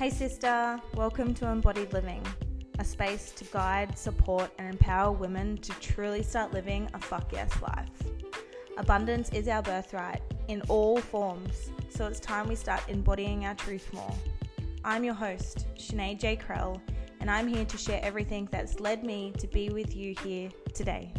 Hey, sister, welcome to Embodied Living, a space to guide, support, and empower women to truly start living a fuck yes life. Abundance is our birthright in all forms, so it's time we start embodying our truth more. I'm your host, Sinead J. Krell, and I'm here to share everything that's led me to be with you here today.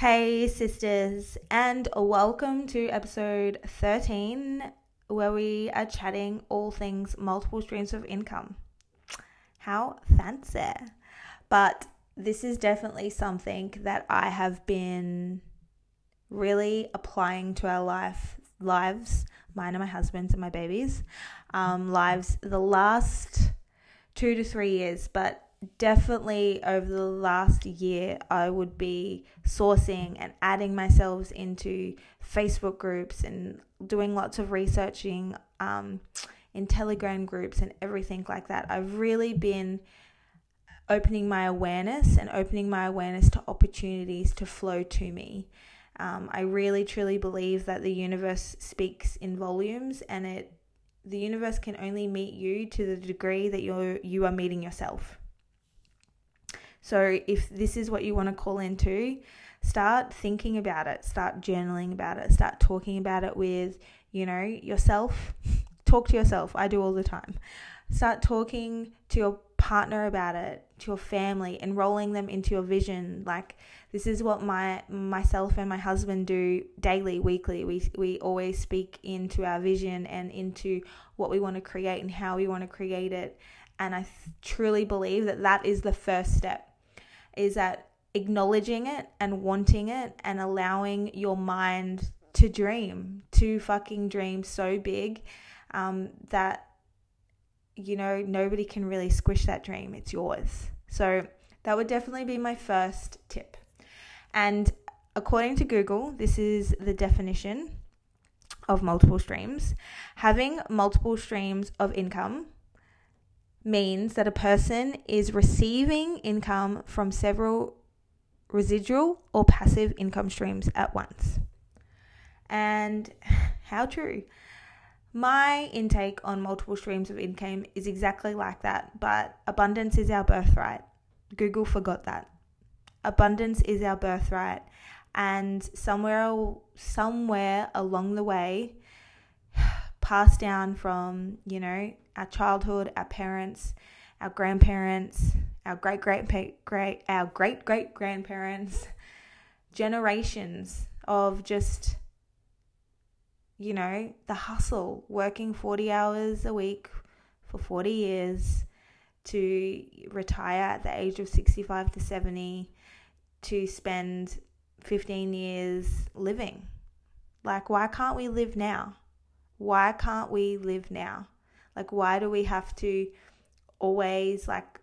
Hey, sisters, and welcome to episode 13, where we are chatting all things multiple streams of income. How fancy! But this is definitely something that I have been really applying to our life lives, mine and my husband's and my babies, um, lives the last two to three years, but definitely over the last year, I would be sourcing and adding myself into Facebook groups and doing lots of researching um, in Telegram groups and everything like that. I've really been opening my awareness and opening my awareness to opportunities to flow to me. Um, I really truly believe that the universe speaks in volumes and it the universe can only meet you to the degree that you're you are meeting yourself. So if this is what you want to call into, start thinking about it, start journaling about it, start talking about it with, you know, yourself. Talk to yourself. I do all the time. Start talking to your partner about it, to your family, enrolling them into your vision. Like this is what my myself and my husband do daily, weekly. We we always speak into our vision and into what we want to create and how we want to create it. And I th- truly believe that that is the first step is that acknowledging it and wanting it and allowing your mind to dream, to fucking dream so big um, that, you know, nobody can really squish that dream. It's yours. So that would definitely be my first tip. And according to Google, this is the definition of multiple streams. Having multiple streams of income means that a person is receiving income from several residual or passive income streams at once. And how true. My intake on multiple streams of income is exactly like that, but abundance is our birthright. Google forgot that. Abundance is our birthright, and somewhere somewhere along the way passed down from, you know, our childhood, our parents, our grandparents, our great great great our great great grandparents, generations of just you know, the hustle, working 40 hours a week for 40 years to retire at the age of 65 to 70 to spend 15 years living. Like, why can't we live now? Why can't we live now? Like, why do we have to always like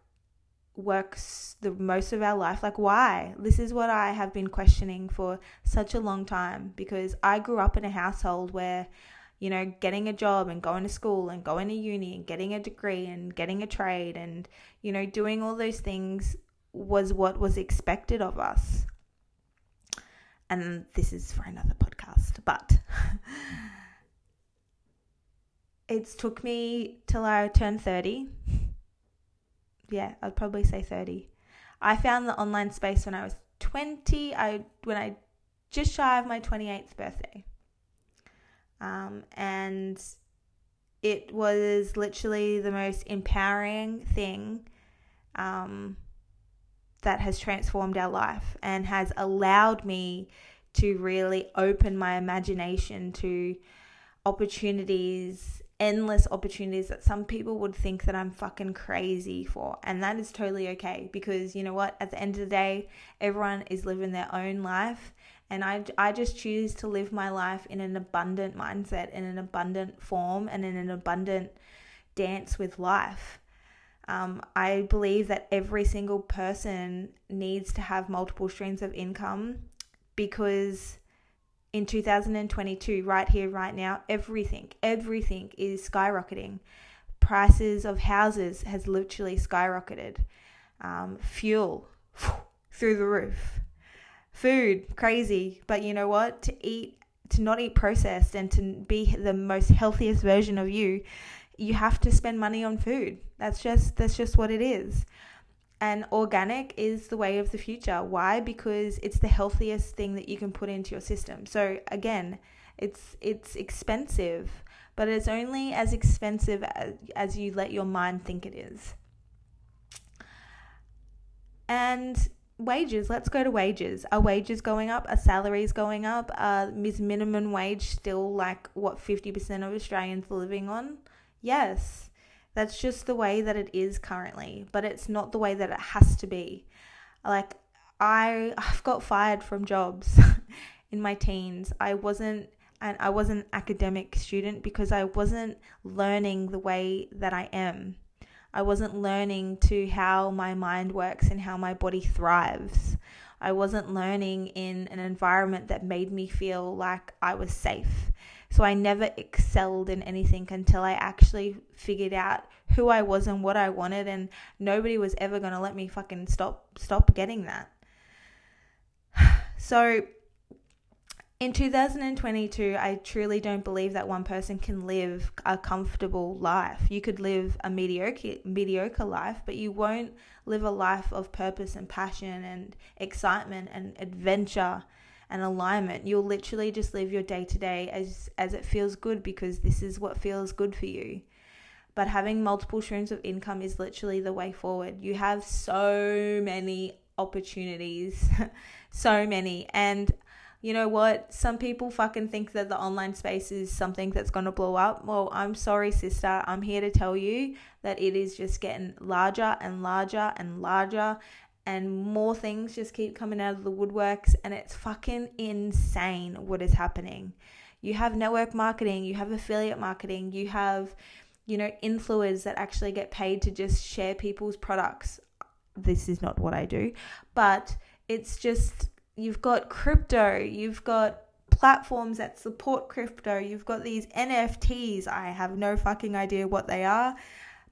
work the most of our life? Like, why? This is what I have been questioning for such a long time because I grew up in a household where, you know, getting a job and going to school and going to uni and getting a degree and getting a trade and, you know, doing all those things was what was expected of us. And this is for another podcast, but it's took me till I turned 30. Yeah, I'd probably say 30. I found the online space when I was 20, I when I just shy of my 28th birthday. Um, and it was literally the most empowering thing um, that has transformed our life and has allowed me to really open my imagination to opportunities endless opportunities that some people would think that I'm fucking crazy for. And that is totally okay because you know what? At the end of the day, everyone is living their own life. And I, I just choose to live my life in an abundant mindset, in an abundant form, and in an abundant dance with life. Um, I believe that every single person needs to have multiple streams of income because in 2022, right here, right now, everything, everything is skyrocketing. Prices of houses has literally skyrocketed. Um, fuel through the roof. Food, crazy. But you know what? To eat to not eat processed and to be the most healthiest version of you, you have to spend money on food. That's just that's just what it is. And organic is the way of the future. Why? Because it's the healthiest thing that you can put into your system. So again, it's it's expensive, but it's only as expensive as, as you let your mind think it is. And wages, let's go to wages. Are wages going up? Are salaries going up? Uh, is minimum wage still like what 50% of Australians are living on? Yes. That's just the way that it is currently, but it's not the way that it has to be. Like I I've got fired from jobs in my teens. I wasn't and I was an academic student because I wasn't learning the way that I am. I wasn't learning to how my mind works and how my body thrives. I wasn't learning in an environment that made me feel like I was safe. So I never excelled in anything until I actually figured out who I was and what I wanted and nobody was ever going to let me fucking stop stop getting that. So in 2022, I truly don't believe that one person can live a comfortable life. You could live a mediocre mediocre life, but you won't live a life of purpose and passion and excitement and adventure and alignment. You'll literally just live your day to day as as it feels good because this is what feels good for you. But having multiple streams of income is literally the way forward. You have so many opportunities, so many and you know what? Some people fucking think that the online space is something that's going to blow up. Well, I'm sorry, sister. I'm here to tell you that it is just getting larger and larger and larger, and more things just keep coming out of the woodworks, and it's fucking insane what is happening. You have network marketing, you have affiliate marketing, you have, you know, influencers that actually get paid to just share people's products. This is not what I do, but it's just you've got crypto, you've got platforms that support crypto, you've got these NFTs. I have no fucking idea what they are,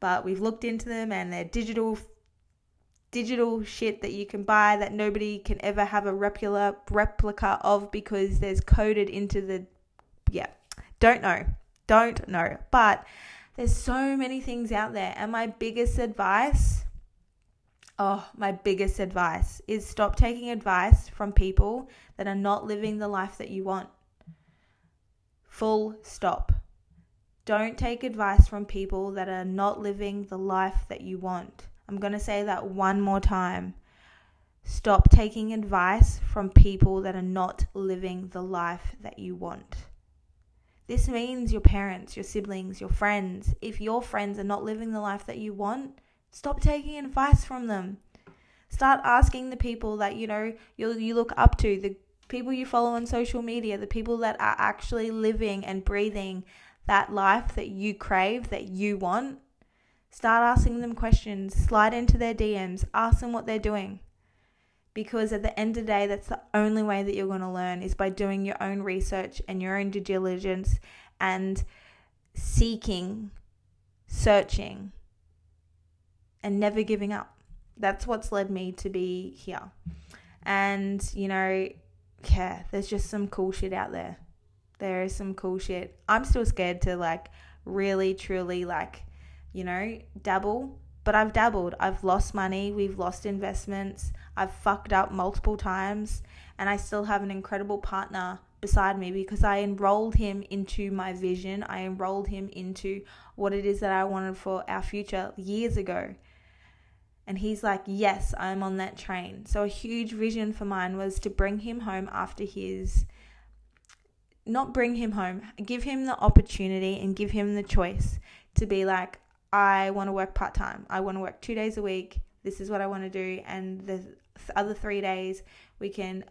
but we've looked into them and they're digital digital shit that you can buy that nobody can ever have a replica replica of because there's coded into the yeah. Don't know. Don't know. But there's so many things out there and my biggest advice Oh, my biggest advice is stop taking advice from people that are not living the life that you want. Full stop. Don't take advice from people that are not living the life that you want. I'm going to say that one more time. Stop taking advice from people that are not living the life that you want. This means your parents, your siblings, your friends. If your friends are not living the life that you want, Stop taking advice from them. Start asking the people that you know you you look up to, the people you follow on social media, the people that are actually living and breathing that life that you crave, that you want. Start asking them questions, slide into their DMs, ask them what they're doing. Because at the end of the day, that's the only way that you're going to learn is by doing your own research and your own due diligence and seeking, searching and never giving up. That's what's led me to be here. And, you know, yeah, there's just some cool shit out there. There is some cool shit. I'm still scared to like really, truly, like, you know, dabble. But I've dabbled. I've lost money. We've lost investments. I've fucked up multiple times. And I still have an incredible partner beside me because I enrolled him into my vision. I enrolled him into what it is that I wanted for our future years ago. And he's like, Yes, I'm on that train. So, a huge vision for mine was to bring him home after his, not bring him home, give him the opportunity and give him the choice to be like, I want to work part time. I want to work two days a week. This is what I want to do. And the other three days, we can,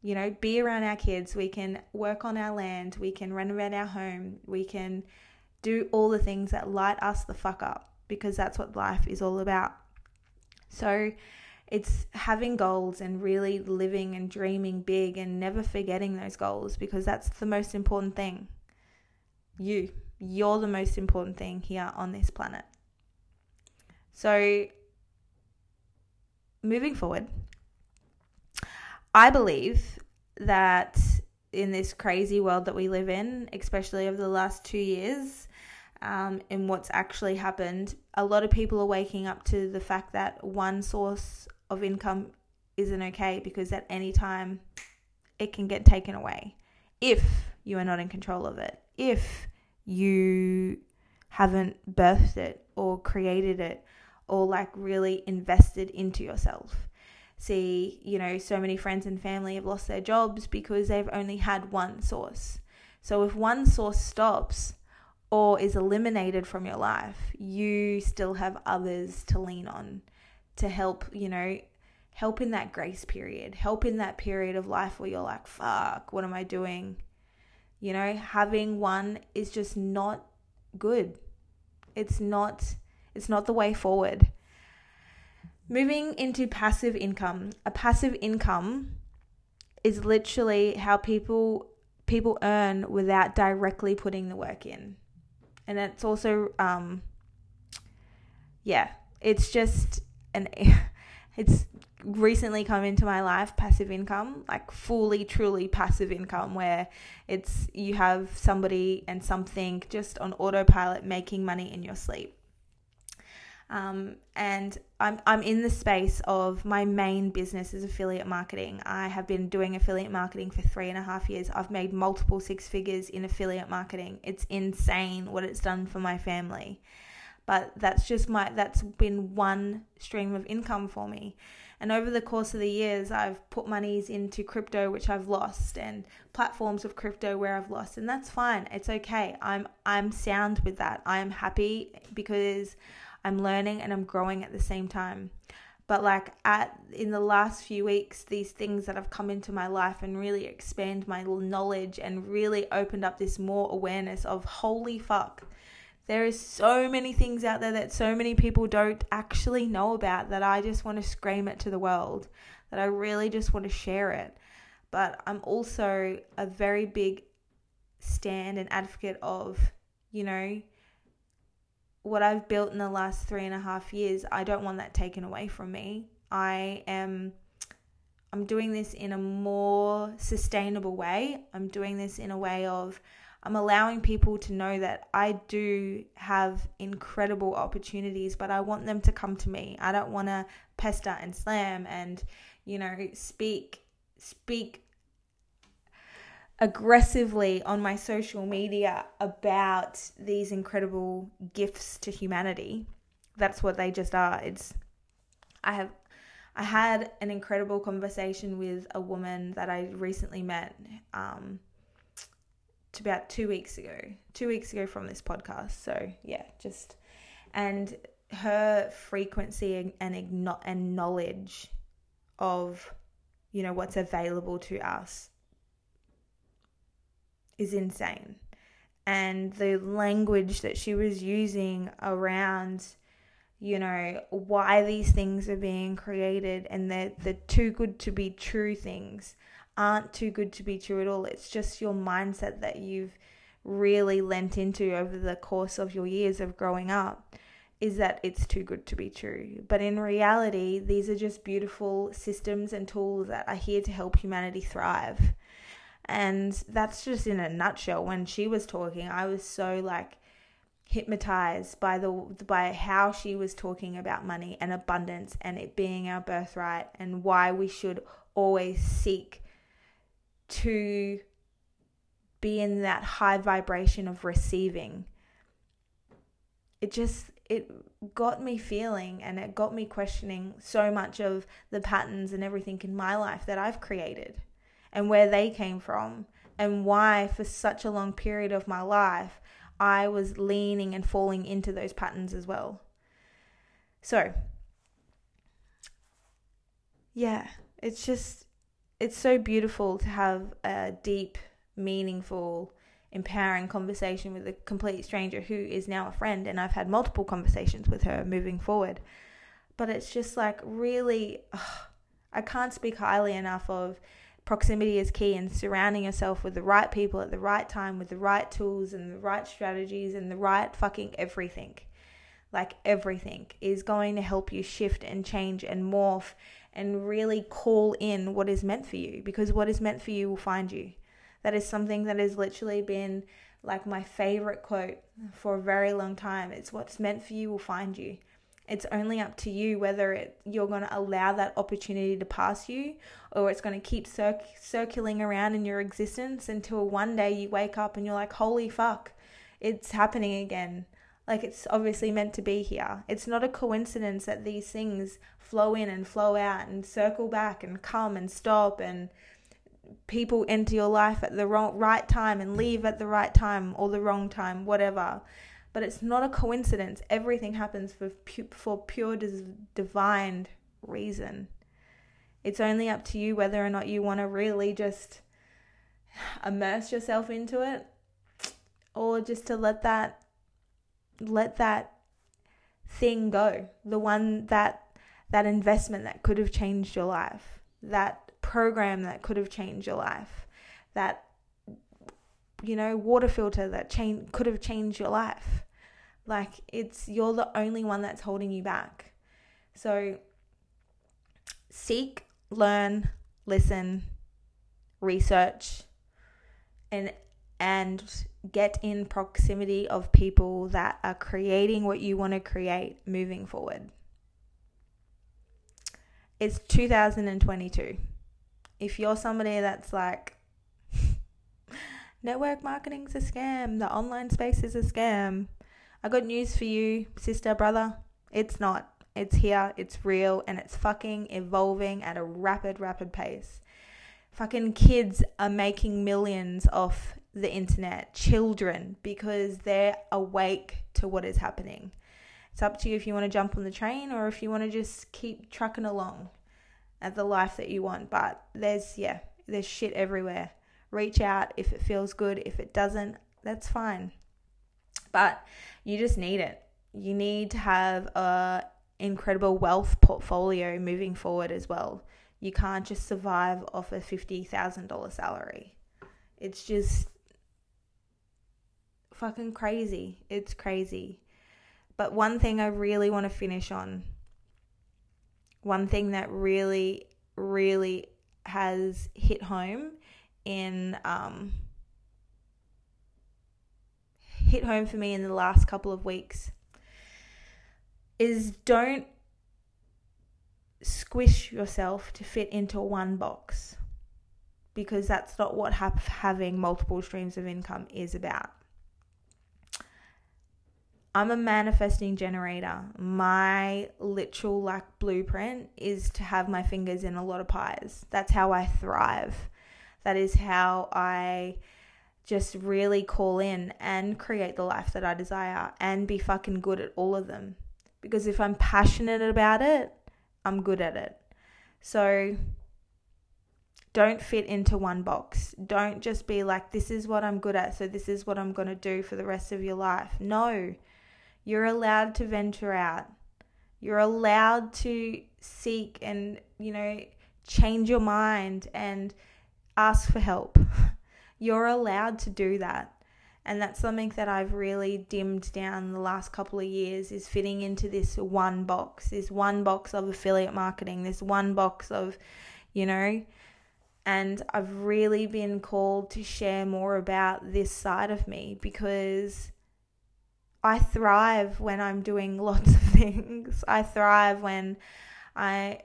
you know, be around our kids. We can work on our land. We can renovate our home. We can do all the things that light us the fuck up because that's what life is all about. So it's having goals and really living and dreaming big and never forgetting those goals because that's the most important thing. You, you're the most important thing here on this planet. So moving forward, I believe that in this crazy world that we live in, especially over the last two years, um, in what's actually happened, a lot of people are waking up to the fact that one source of income isn't okay because at any time it can get taken away if you are not in control of it, if you haven't birthed it or created it or like really invested into yourself. See, you know, so many friends and family have lost their jobs because they've only had one source. So if one source stops or is eliminated from your life, you still have others to lean on to help, you know, help in that grace period, help in that period of life where you're like, fuck, what am I doing? You know, having one is just not good. It's not it's not the way forward. Moving into passive income. A passive income is literally how people people earn without directly putting the work in. And it's also um yeah, it's just an it's recently come into my life passive income like fully truly passive income where it's you have somebody and something just on autopilot making money in your sleep um, and I'm, I'm in the space of my main business is affiliate marketing. I have been doing affiliate marketing for three and a half years. I've made multiple six figures in affiliate marketing. It's insane what it's done for my family. But that's just my, that's been one stream of income for me. And over the course of the years, I've put monies into crypto, which I've lost, and platforms of crypto where I've lost, and that's fine. It's okay. I'm I'm sound with that. I'm happy because I'm learning and I'm growing at the same time. But like at in the last few weeks, these things that have come into my life and really expand my knowledge and really opened up this more awareness of holy fuck there is so many things out there that so many people don't actually know about that I just want to scream it to the world, that I really just want to share it. But I'm also a very big stand and advocate of, you know, what I've built in the last three and a half years. I don't want that taken away from me. I am. I'm doing this in a more sustainable way. I'm doing this in a way of I'm allowing people to know that I do have incredible opportunities, but I want them to come to me. I don't want to pester and slam and, you know, speak speak aggressively on my social media about these incredible gifts to humanity. That's what they just are. It's I have I had an incredible conversation with a woman that I recently met. Um, to about two weeks ago, two weeks ago from this podcast. So yeah, just and her frequency and and knowledge of you know what's available to us is insane and the language that she was using around you know why these things are being created and they're, they're too good to be true things aren't too good to be true at all. It's just your mindset that you've really lent into over the course of your years of growing up is that it's too good to be true. But in reality, these are just beautiful systems and tools that are here to help humanity thrive. And that's just in a nutshell. When she was talking, I was so like hypnotized by the by how she was talking about money and abundance and it being our birthright and why we should always seek to be in that high vibration of receiving. It just it got me feeling and it got me questioning so much of the patterns and everything in my life that I've created and where they came from and why for such a long period of my life I was leaning and falling into those patterns as well. So, yeah, it's just it's so beautiful to have a deep, meaningful, empowering conversation with a complete stranger who is now a friend. And I've had multiple conversations with her moving forward. But it's just like really, I can't speak highly enough of proximity is key and surrounding yourself with the right people at the right time with the right tools and the right strategies and the right fucking everything like everything is going to help you shift and change and morph and really call in what is meant for you because what is meant for you will find you. That is something that has literally been like my favorite quote for a very long time. It's what's meant for you will find you. It's only up to you whether it, you're going to allow that opportunity to pass you or it's going to keep cir- circling around in your existence until one day you wake up and you're like, holy fuck, it's happening again. Like it's obviously meant to be here. It's not a coincidence that these things flow in and flow out and circle back and come and stop and people enter your life at the wrong right time and leave at the right time or the wrong time, whatever. But it's not a coincidence. Everything happens for for pure divine reason. It's only up to you whether or not you want to really just immerse yourself into it or just to let that let that thing go. The one that that investment that could have changed your life. That program that could have changed your life, that you know water filter that change could have changed your life. Like it's you're the only one that's holding you back. So seek, learn, listen, research, and and get in proximity of people that are creating what you want to create moving forward. It's 2022 if you're somebody that's like, network marketing's a scam, the online space is a scam, I got news for you, sister, brother. It's not. It's here, it's real, and it's fucking evolving at a rapid, rapid pace. Fucking kids are making millions off the internet, children, because they're awake to what is happening. It's up to you if you want to jump on the train or if you want to just keep trucking along at the life that you want. But there's, yeah, there's shit everywhere. Reach out if it feels good. If it doesn't, that's fine. But you just need it. You need to have a incredible wealth portfolio moving forward as well. You can't just survive off a $50,000 salary. It's just fucking crazy. It's crazy. But one thing I really want to finish on one thing that really, really has hit home in um, hit home for me in the last couple of weeks is don't squish yourself to fit into one box because that's not what ha- having multiple streams of income is about. I'm a manifesting generator. My literal like blueprint is to have my fingers in a lot of pies. That's how I thrive. That is how I just really call in and create the life that I desire and be fucking good at all of them. Because if I'm passionate about it, I'm good at it. So don't fit into one box. Don't just be like, this is what I'm good at, so this is what I'm going to do for the rest of your life. No you're allowed to venture out. You're allowed to seek and, you know, change your mind and ask for help. You're allowed to do that. And that's something that I've really dimmed down the last couple of years is fitting into this one box, this one box of affiliate marketing, this one box of, you know, and I've really been called to share more about this side of me because I thrive when I'm doing lots of things. I thrive when I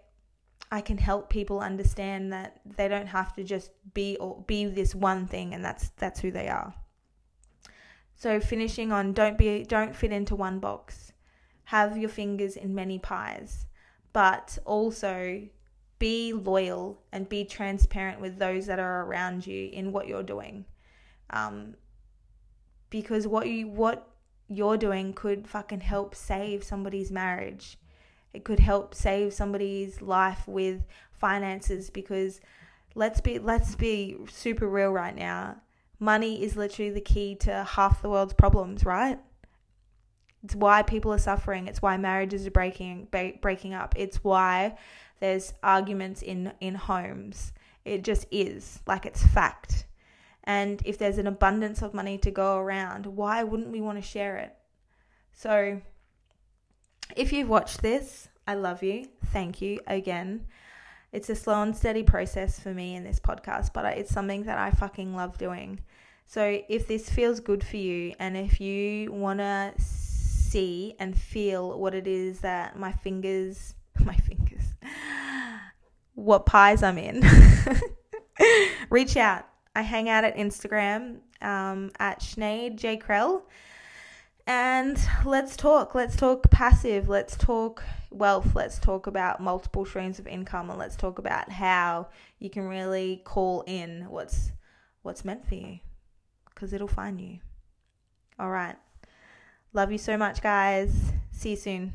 I can help people understand that they don't have to just be or be this one thing and that's that's who they are. So finishing on don't be don't fit into one box. Have your fingers in many pies, but also be loyal and be transparent with those that are around you in what you're doing. Um, because what you what you're doing could fucking help save somebody's marriage. It could help save somebody's life with finances because let's be let's be super real right now. Money is literally the key to half the world's problems, right? It's why people are suffering. It's why marriages are breaking breaking up. It's why there's arguments in in homes. It just is like it's fact. And if there's an abundance of money to go around, why wouldn't we want to share it? So, if you've watched this, I love you. Thank you again. it's a slow and steady process for me in this podcast, but it's something that I fucking love doing. So if this feels good for you and if you want to see and feel what it is that my fingers, my fingers, what pies I'm in, reach out. I hang out at Instagram um, at Sinead J. Krell. And let's talk. Let's talk passive. Let's talk wealth. Let's talk about multiple streams of income and let's talk about how you can really call in what's what's meant for you because it'll find you. All right. Love you so much, guys. See you soon.